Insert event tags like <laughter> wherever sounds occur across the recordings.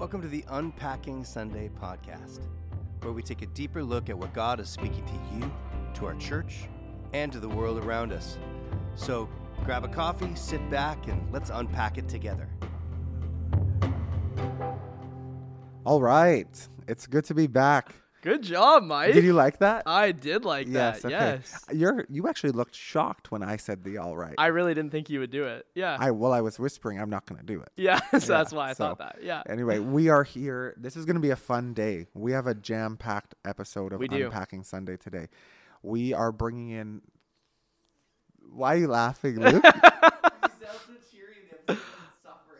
Welcome to the Unpacking Sunday podcast, where we take a deeper look at what God is speaking to you, to our church, and to the world around us. So grab a coffee, sit back, and let's unpack it together. All right. It's good to be back. Good job, Mike. Did you like that? I did like yes, that. okay. Yes. You're you actually looked shocked when I said the all right. I really didn't think you would do it. Yeah. I well I was whispering I'm not going to do it. yeah. <laughs> So Yeah, that's why I so- thought that. Yeah. Anyway, we are here. This is going to be a fun day. We have a jam-packed episode of. Unpacking Sunday today. We are bringing in Why are you laughing, Luke? <laughs>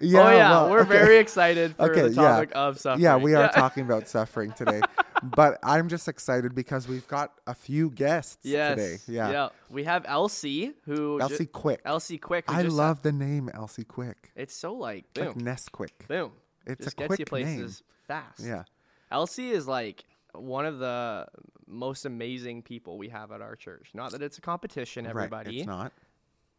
oh yeah, well, we're okay. very excited for Okay, the yeah. of suffering. Yeah, we are talking about suffering today. <laughs> But I'm just excited because we've got a few guests Yes. today. Yeah. We have Elsie, who ju- Elsie Quick. Elsie Quick. I love the name Elsie Quick. It's so like It's boom, like boom. It's just a gets you quick name. places fast. Yeah. Elsie is like one of the most amazing people we have at our church. Not that it's a competition, everybody. Right. It's not.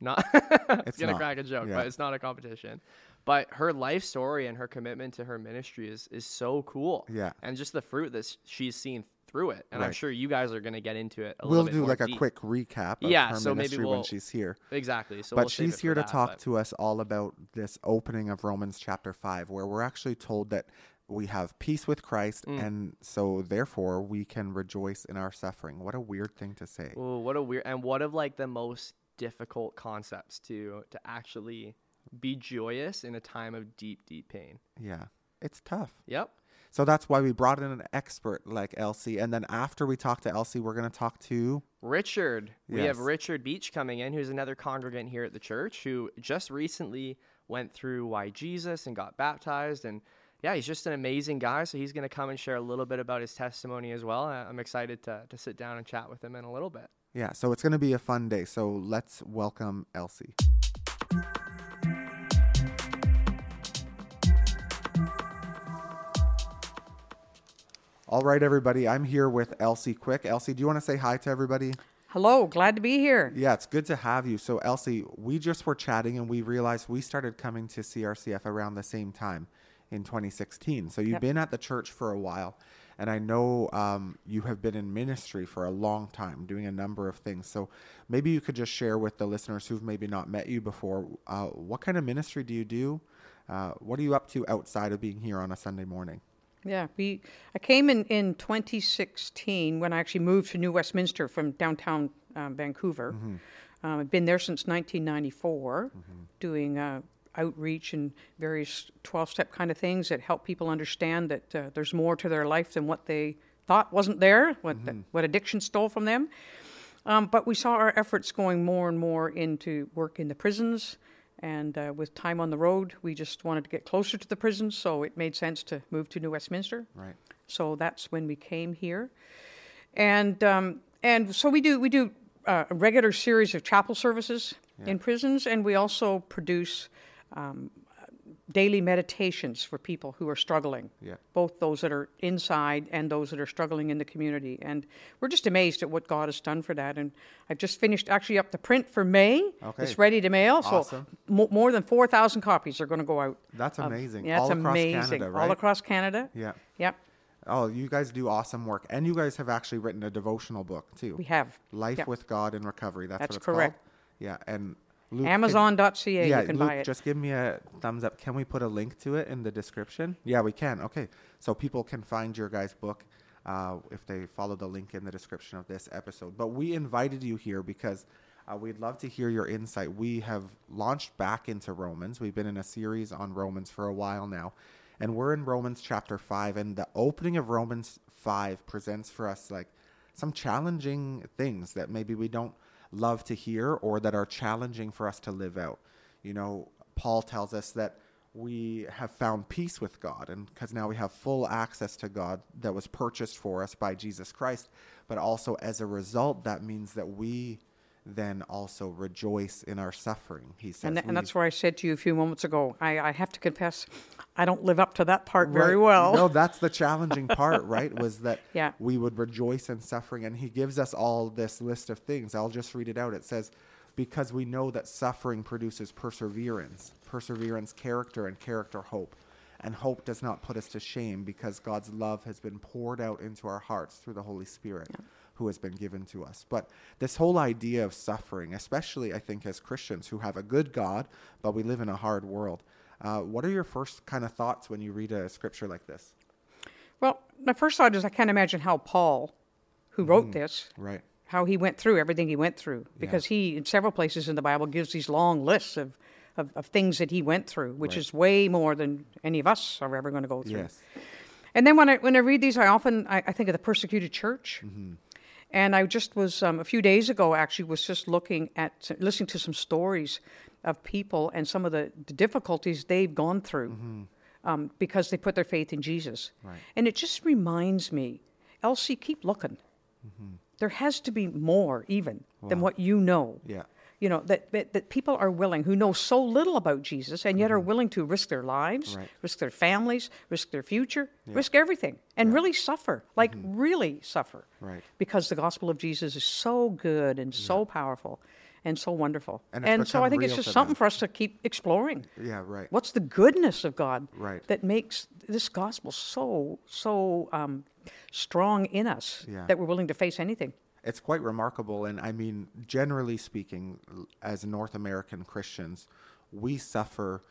Not <laughs> it's, gonna not. crack a joke Yeah. but it's not a competition but her life story and her commitment to her ministry is is so cool Yeah. and just the fruit that she's seen through it and i'm sure you guys are gonna get into it a We'll little bit do like a quick recap of Yeah, her so maybe ministry when we'll- she's here. exactly so but we'll she's here to that, talk but- to us all about this opening of Romans chapter 5, where we're actually told that we have peace with Christ, Mm. and so therefore we can rejoice in our suffering. What a weird thing to say. Ooh, what a weird and one of like the most difficult concepts to to actually be joyous in a time of deep deep pain Yeah. It's tough. yep So that's why we brought in an expert like Elsie. And then after we talk to Elsie, we're going to talk to. Richard. We have Richard Beach coming in, who's another congregant here at the church who just recently went through Why Jesus and got baptized. And yeah, he's just an amazing guy. So he's going to come and share a little bit about his testimony as well. I'm excited to, to sit down and chat with him in a little bit. Yeah, so it's going to be a fun day. So let's welcome Elsie. All right, everybody. I'm here with Elsie Quick. Elsie, do you want to say hi to everybody? Hello, glad to be here. Yeah, it's good to have you. So, Elsie, we just were chatting and we realized we started coming to CRCF around the same time in 2016. So, you've Yep. been at the church for a while, and I know um, you have been in ministry for a long time, doing a number of things. So, maybe you could just share with the listeners who've maybe not met you before uh, what kind of ministry do you do? Uh, what are you up to outside of being here on a Sunday morning? Yeah, we. I came in in 2016 when I actually moved to New Westminster from downtown um, Vancouver. Mm-hmm. Um, I've been there since 1994, doing uh, outreach and various 12-step kind of things that help people understand that uh, there's more to their life than what they thought wasn't there, what the, what addiction stole from them. Um, but we saw our efforts going more and more into work in the prisons. And uh, with time on the road, we just wanted to get closer to the prisons, so it made sense to move to New Westminster. Right. So that's when we came here, and um, and so we do we do uh, a regular series of chapel services in prisons, and we also produce um, daily meditations for people who are struggling. Yeah. Both those that are inside and those that are struggling in the community, and we're just amazed at what God has done for that. And I've just finished actually up the print for May. Okay. It's ready to mail. So Awesome. mo- more than four thousand copies are going to go out. That's of- amazing. Yeah, it's All across amazing. Canada, right? All across Canada. Yeah. Yep. Oh, you guys do awesome work. And you guys have actually written a devotional book, too. We have. Life Yep. with God in Recovery. That's, That's what it's correct. called. Yeah, and Luke, Amazon.ca. yeah, you can Luke, buy it. just give me a thumbs up. Can we put a link to it in the description? Yeah, we can. Okay, so people can find your guys' book uh, if they follow the link in the description of this episode. But we invited you here because uh, we'd love to hear your insight. We have launched back into Romans. We've been in a series on Romans for a while now, and we're in Romans chapter five. And the opening of Romans five presents for us like some challenging things that maybe we don't love to hear or that are challenging for us to live out. You know, Paul tells us that we have found peace with God and because now we have full access to God that was purchased for us by Jesus Christ, but also as a result that means that we then also rejoice in our suffering. He says and, and that's where I said to you a few moments ago, I, I have to confess, I don't live up to that part very Right. well. No, that's the challenging part, right? Was that <laughs> Yeah. we would rejoice in suffering. And he gives us all this list of things. I'll just read it out. It says, Because we know that suffering produces perseverance, perseverance, character, and character, hope. And hope does not put us to shame because God's love has been poured out into our hearts through the Holy Spirit who has been given to us. But this whole idea of suffering, especially I think as Christians who have a good God, but we live in a hard world, uh, what are your first kind of thoughts when you read a scripture like this? Well, my first thought is I can't imagine how Paul, who wrote this, Right. how he went through everything he went through because he in several places in the bible gives these long lists of, of, of things that he went through which Right. is way more than any of us are ever going to go through Yes. and then when i when i read these i often i, I think of the persecuted church Mm-hmm. And i just was um, a few days ago actually was just looking at listening to some stories of people and some of the, the difficulties they've gone through um, because they put their faith in jesus. Right. and it just reminds me elsie keep looking. There has to be more even than what you know. Yeah. You know that, that that people are willing who know so little about jesus and yet are willing to risk their lives Right. risk their families risk their future risk everything and really suffer like really suffer Right. because the gospel of jesus is so good and so powerful and so wonderful And it's so i think it's just something them. for us to keep exploring Yeah, right. what's the goodness of God Right. that makes this gospel so so um, strong in us Yeah. that we're willing to face anything. It's quite remarkable. And I mean, generally speaking, as North American Christians, we suffer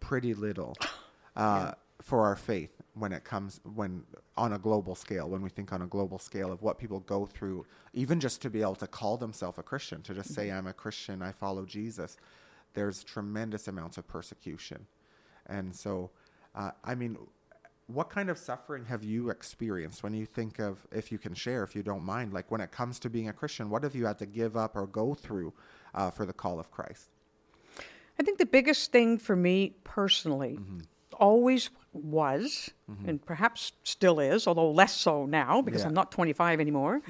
pretty little <sighs> uh, for our faith when it comes when on a global scale. When we think on a global scale of what people go through, even just to be able to call themselves a Christian, to just say I'm a Christian, I follow Jesus. There's tremendous amounts of persecution, and so uh, I mean. What kind of suffering have you experienced when you think of, if you can share, if you don't mind, like when it comes to being a Christian, what have you had to give up or go through uh, for the call of Christ? I think the biggest thing for me personally always was, and perhaps still is, although less so now because Yeah. I'm not 25 anymore.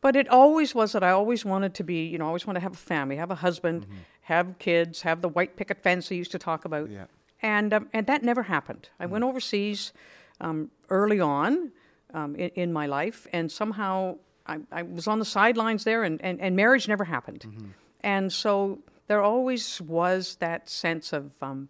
But it always was that I always wanted to be, you know, I always want to have a family, have a husband, have kids, have the white picket fence I used to talk about. Yeah. And um, and that never happened. I went overseas um, early on um, in, in my life, and somehow I, I was on the sidelines there, and, and, and marriage never happened. And so there always was that sense of um,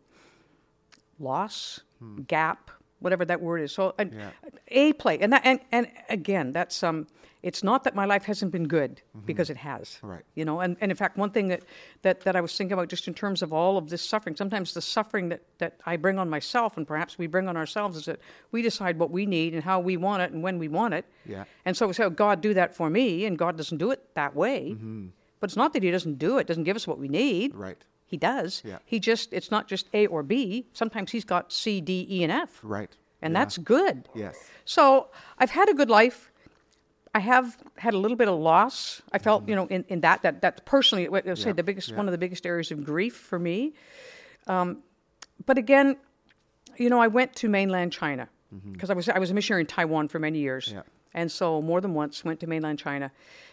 loss, gap, whatever that word is. So an, Yeah. A play, and that, and and again, that's um, it's not that my life hasn't been good because it has. Right. You know, and, and in fact, one thing that, that that I was thinking about just in terms of all of this suffering, sometimes the suffering that that I bring on myself, and perhaps we bring on ourselves, is that we decide what we need and how we want it and when we want it. Yeah. And so we say, oh, God, do that for me, and God doesn't do it that way. Hmm. But it's not that He doesn't do it; doesn't give us what we need. Right. He does. Yeah. He just, it's not just A or B. Sometimes he's got C, D, E, and F. Right. And Yeah. that's good. Yes. So I've had a good life. I have had a little bit of loss. I felt, you know, in, in that, that, that personally, I would say Mm-hmm. Yeah, the biggest, yeah. one of the biggest areas of grief for me. Um, but again, you know, I went to mainland China because I was, I was a missionary in Taiwan for many years. Mm-hmm. Yeah. And so more than once went to mainland China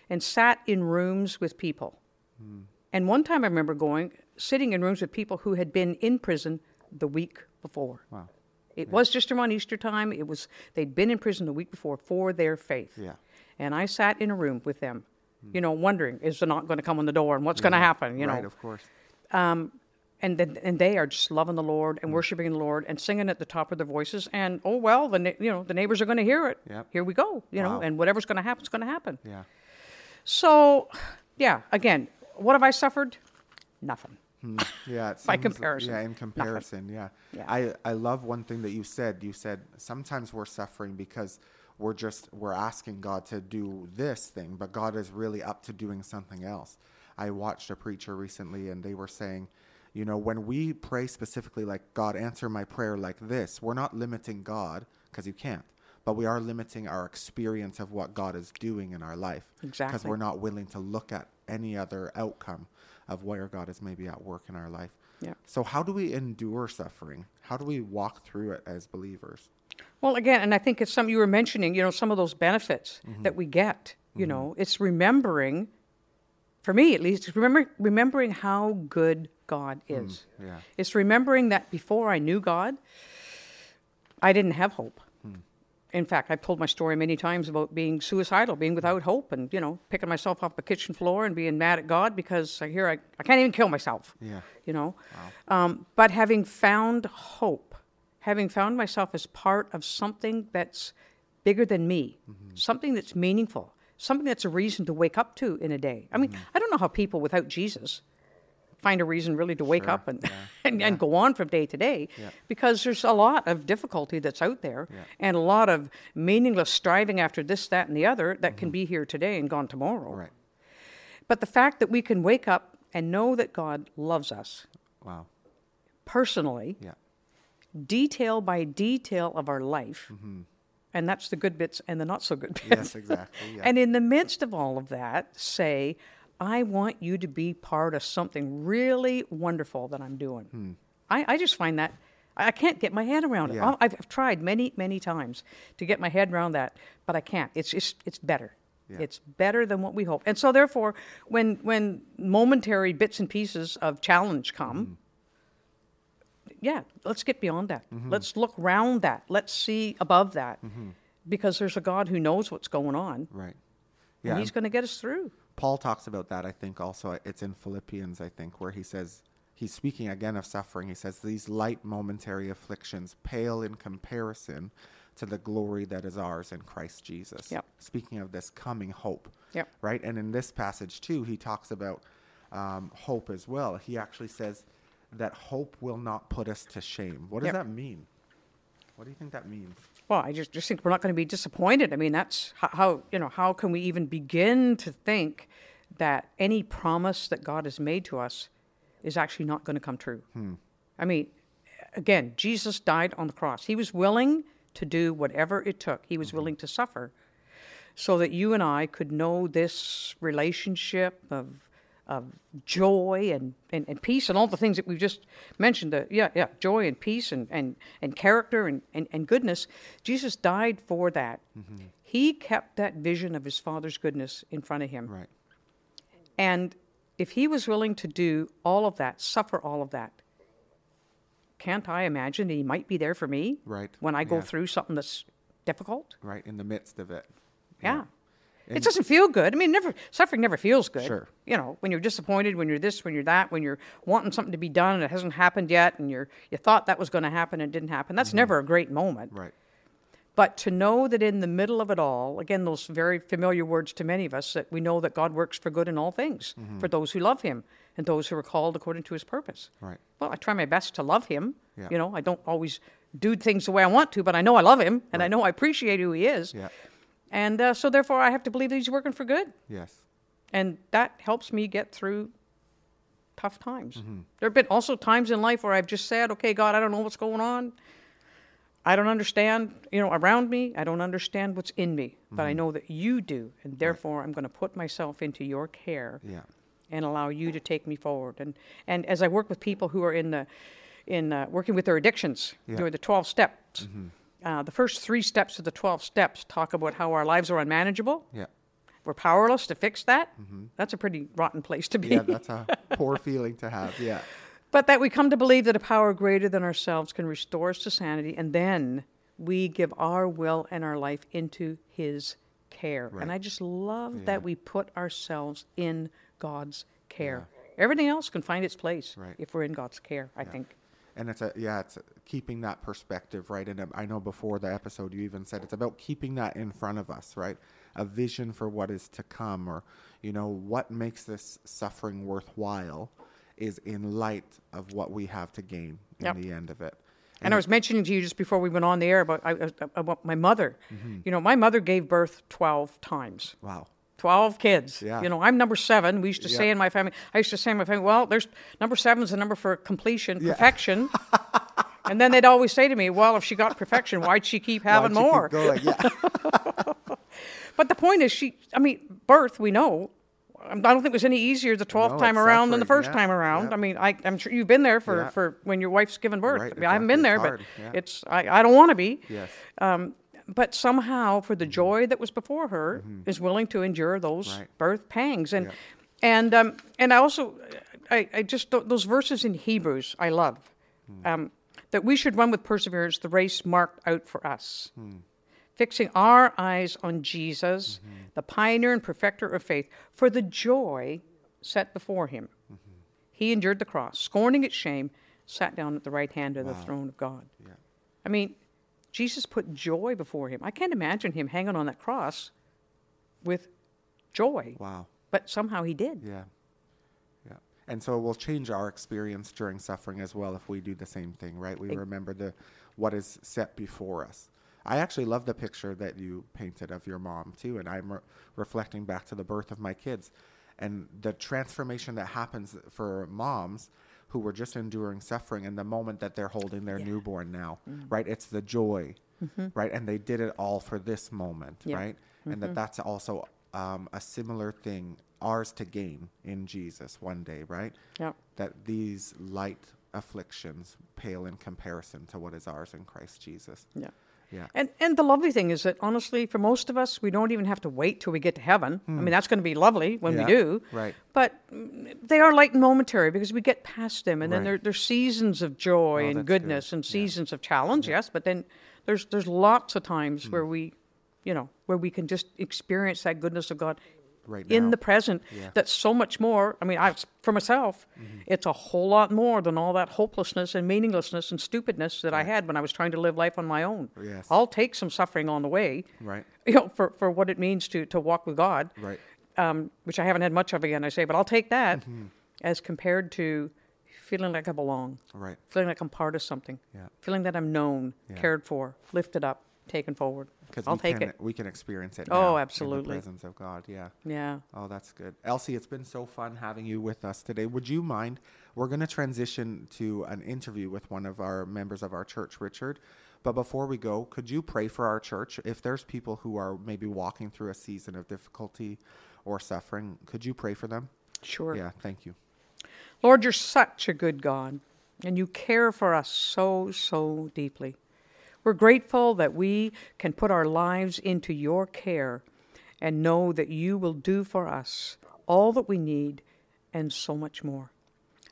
and sat in rooms with people. Hmm. And one time I remember going, sitting in rooms with people who had been in prison the week before. Wow. It was just around Easter time. It was they'd been in prison the week before for their faith. Yeah. And I sat in a room with them, hmm. you know, wondering is the knock going to come on the door and what's going to happen, you right, know. of course. Um, and then, and they are just loving the Lord and hmm. worshiping the Lord and singing at the top of their voices. And oh well, the you know the neighbors are going to hear it. Yep. Here we go, you know. And whatever's going to happen is going to happen. Yeah. So, yeah. Again, what have I suffered? Nothing. Mm-hmm. Yeah, it <laughs> By seems- comparison, Yeah, in comparison, yeah. Yeah. I I love one thing that you said. You said sometimes we're suffering because we're just we're asking God to do this thing, but God is really up to doing something else. I watched a preacher recently, and they were saying, you know, when we pray specifically like God answer my prayer like this, we're not limiting God because you can't. But we are limiting our experience of what God is doing in our life. Because we're not willing to look at any other outcome of where God is maybe at work in our life. Yeah. So how do we endure suffering? How do we walk through it as believers? Well, again, and I think it's some you were mentioning, you know, some of those benefits mm-hmm. that we get. You know, mm-hmm. it's remembering, for me at least, it's remember, remembering how good God mm, is. yeah. It's remembering that before I knew God, I didn't have hope. In fact, I've told my story many times about being suicidal, being without hope, and you know, picking myself off the kitchen floor and being mad at God because I hear I, I can't even kill myself Yeah. you know. Um, but having found hope, having found myself as part of something that's bigger than me, something that's meaningful, something that's a reason to wake up to in a day. I mean, I don't know how people without Jesus find a reason really to wake Sure, up and, yeah, <laughs> and, and go on from day to day Yeah. because there's a lot of difficulty that's out there Yeah. and a lot of meaningless striving after this, that, and the other that can be here today and gone tomorrow. Right. But the fact that we can wake up and know that God loves us Wow. personally, Yeah. detail by detail of our life, and that's the good bits and the not so good bits. Mm-hmm. Yes, exactly. <laughs> Yeah. And in the midst of all of that, say, I want you to be part of something really wonderful that I'm doing. Hmm. I, I just find that I can't get my head around it. Yeah. I've, I've tried many, many times to get my head around that, but I can't. It's just, it's better. Yeah. It's better than what we hope. And so, therefore, when when momentary bits and pieces of challenge come, Mm-hmm. yeah, let's get beyond that. Mm-hmm. Let's look round that. Let's see above that, because there's a God who knows what's going on, right. and Yeah. He's going to get us through. Paul talks about that, I think, also. It's in Philippians, I think, where he says, he's speaking again of suffering. He says, These light momentary afflictions pale in comparison to the glory that is ours in Christ Jesus. Yep. Speaking of this coming hope. Yep. Right? And in this passage, too, he talks about um, hope as well. He actually says that hope will not put us to shame. What does Yep. that mean? What do you think that means? Well, I just, just think we're not going to be disappointed. I mean, that's how, how you know how can we even begin to think that any promise that God has made to us is actually not going to come true? Hmm. I mean, again, Jesus died on the cross. He was willing to do whatever it took. He was mm-hmm. willing to suffer, so that you and I could know this relationship of of joy and, and, and peace and all the things that we've just mentioned the yeah yeah joy and peace and, and, and character and, and, and goodness jesus died for that mm-hmm. he kept that vision of his father's goodness in front of him Right. and if he was willing to do all of that suffer all of that can't i imagine that he might be there for me Right, when i go yeah. through something that's difficult Right. In the midst of it. yeah. And- it doesn't feel good. I mean, never suffering never feels good. Sure. You know, when you're disappointed, when you're this, when you're that, when you're wanting something to be done and it hasn't happened yet, and you're you thought that was going to happen and it didn't happen. That's mm-hmm. never a great moment. Right. But to know that in the middle of it all, again, those very familiar words to many of us, that we know that God works for good in all things mm-hmm. for those who love Him and those who are called according to His purpose. Right. Well, I try my best to love Him. Yeah. You know, I don't always do things the way I want to, but I know I love Him and I know I appreciate who He is. Yeah. And uh, so, therefore, I have to believe that He's working for good. Yes. And that helps me get through tough times. Mm-hmm. There have been also times in life where I've just said, okay, God, I don't know what's going on. I don't understand, you know, around me. I don't understand what's in me, but I Mm-hmm. know that you do. And therefore, I'm going to put myself into your care Yeah. and allow you to take me forward. And, and as I work with people who are in the, in uh, working with their addictions, Yeah. doing the 12 steps, uh, the first three steps of the 12 steps talk about how our lives are unmanageable. Yeah. We're powerless to fix that. That's a pretty rotten place to be. Yeah. That's a <laughs> poor feeling to have. Yeah. but that we come to believe that a power greater than ourselves can restore us to sanity, and then we give our will and our life into His care. Right. And I just love Yeah. that we put ourselves in God's care. Everything else can find its place Right. if we're in God's care, I think. And it's a yeah, it's keeping that perspective right. And I know before the episode you even said it's about keeping that in front of us, right? A vision for what is to come, or you know what makes this suffering worthwhile, is in light of what we have to gain in Yep. the end of it. And I was mentioning to you just before we went on the air about, about my mother. Mm-hmm. You know, my mother gave birth 12 times. wow, 12 kids. Yeah. You know, I'm number seven. We used to say in my family, I used to say in my family, well, there's number seven's the number for completion, perfection. <laughs> and then they'd always say to me, well, if she got perfection, why'd she keep having keep more? going? Yeah, <laughs> But the point is, she, I mean, birth, we know. I don't think it was any easier the 12th No, time around than the first yeah, time around. yeah. I mean, I, I'm sure you've been there for, Yeah. for when your wife's given birth. Right, I mean, I haven't been there, but It's yeah. it's, I, I don't want to be. yes, Um, but somehow, for the joy that was before her, is willing to endure those Mm-hmm. Right. birth pangs, and Yeah. and um, and I also, I, I just those verses in Hebrews I love, Hmm. um, that we should run with perseverance the race marked out for us, Hmm. fixing our eyes on Jesus, Mm-hmm. the pioneer and perfecter of faith, for the joy set before him. Mm-hmm. He endured the cross, scorning its shame, sat down at the right hand of the throne of God. yeah. I mean, Jesus put joy before him. I can't imagine him hanging on that cross with joy, Wow. but somehow he did. Yeah. Yeah. And so it will change our experience during suffering as well if we do the same thing, right? We remember the what is set before us. I actually love the picture that you painted of your mom too, and I'm re- reflecting back to the birth of my kids and the transformation that happens for moms who were just enduring suffering and the moment that they're holding their newborn now, mm-hmm. right? It's the joy, mm-hmm. right? And they did it all for this moment, Yeah. right? And that mm-hmm. that's also um, a similar thing, ours to gain in Jesus one day, right? Yeah. That these light afflictions pale in comparison to what is ours in Christ Jesus. Yeah. Yeah. And and the lovely thing is that honestly, for most of us, we don't even have to wait till we get to heaven. I mean, that's going to be lovely when Hmm. Yeah, we do. right. But mm, they are light and momentary because we get past them, and then Right. there there's seasons of joy Oh, and goodness good. and Yeah. seasons of challenge. Yes, but then there's there's lots of times Hmm. where we, you know, where we can just experience that goodness of God Right in the present. Yeah. Mm-hmm. That's so much more. I mean, I for myself, it's a whole lot more than all that hopelessness and meaninglessness and stupidness that I had when I was trying to live life on my own. Yes. I'll take some suffering on the way, Right. you know, for, for what it means to, to walk with God, Right. um, which I haven't had much of again, I say, but I'll take that Mm-hmm. as compared to feeling like I belong, Right. feeling like I'm part of something, Yeah. feeling that I'm known, Yeah. cared for, lifted up, taken forward. Because I'll we take can it. we can experience it. Oh, absolutely. In the presence of God. Yeah. Yeah. Oh, that's good. Elsie, it's been so fun having you with us today. Would you mind? We're going to transition to an interview with one of our members of our church, Richard. But before we go, could you pray for our church? If there's people who are maybe walking through a season of difficulty or suffering, could you pray for them? Sure. Yeah, thank you. Lord, you're such a good God, and you care for us so, so deeply. We're grateful that we can put our lives into your care and know that you will do for us all that we need and so much more.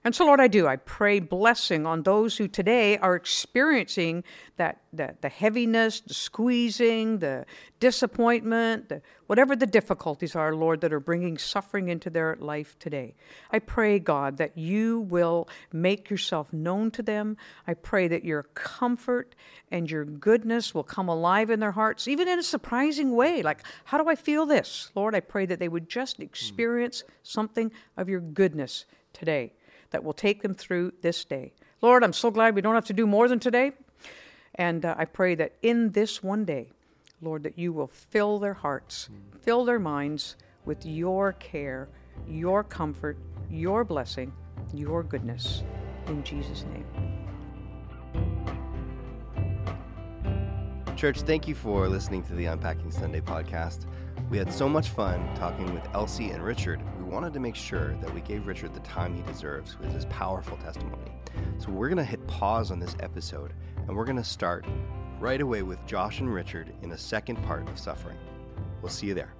And so, Lord, I do. I pray blessing on those who today are experiencing that, that the heaviness, the squeezing, the disappointment, the, whatever the difficulties are, Lord, that are bringing suffering into their life today. I pray, God, that you will make yourself known to them. I pray that your comfort and your goodness will come alive in their hearts, even in a surprising way. Like, how do I feel this? Lord, I pray that they would just hmm. experience something of your goodness today that will take them through this day. Lord, I'm so glad we don't have to do more than today. And uh, I pray that in this one day, Lord, that you will fill their hearts, fill their minds with your care, your comfort, your blessing, your goodness. In Jesus' name. Church, thank you for listening to the Unpacking Sunday podcast. We had so much fun talking with Elsie and Richard. We wanted to make sure that we gave Richard the time he deserves with his powerful testimony. So we're going to hit pause on this episode and we're going to start right away with Josh and Richard in the second part of Suffering. We'll see you there.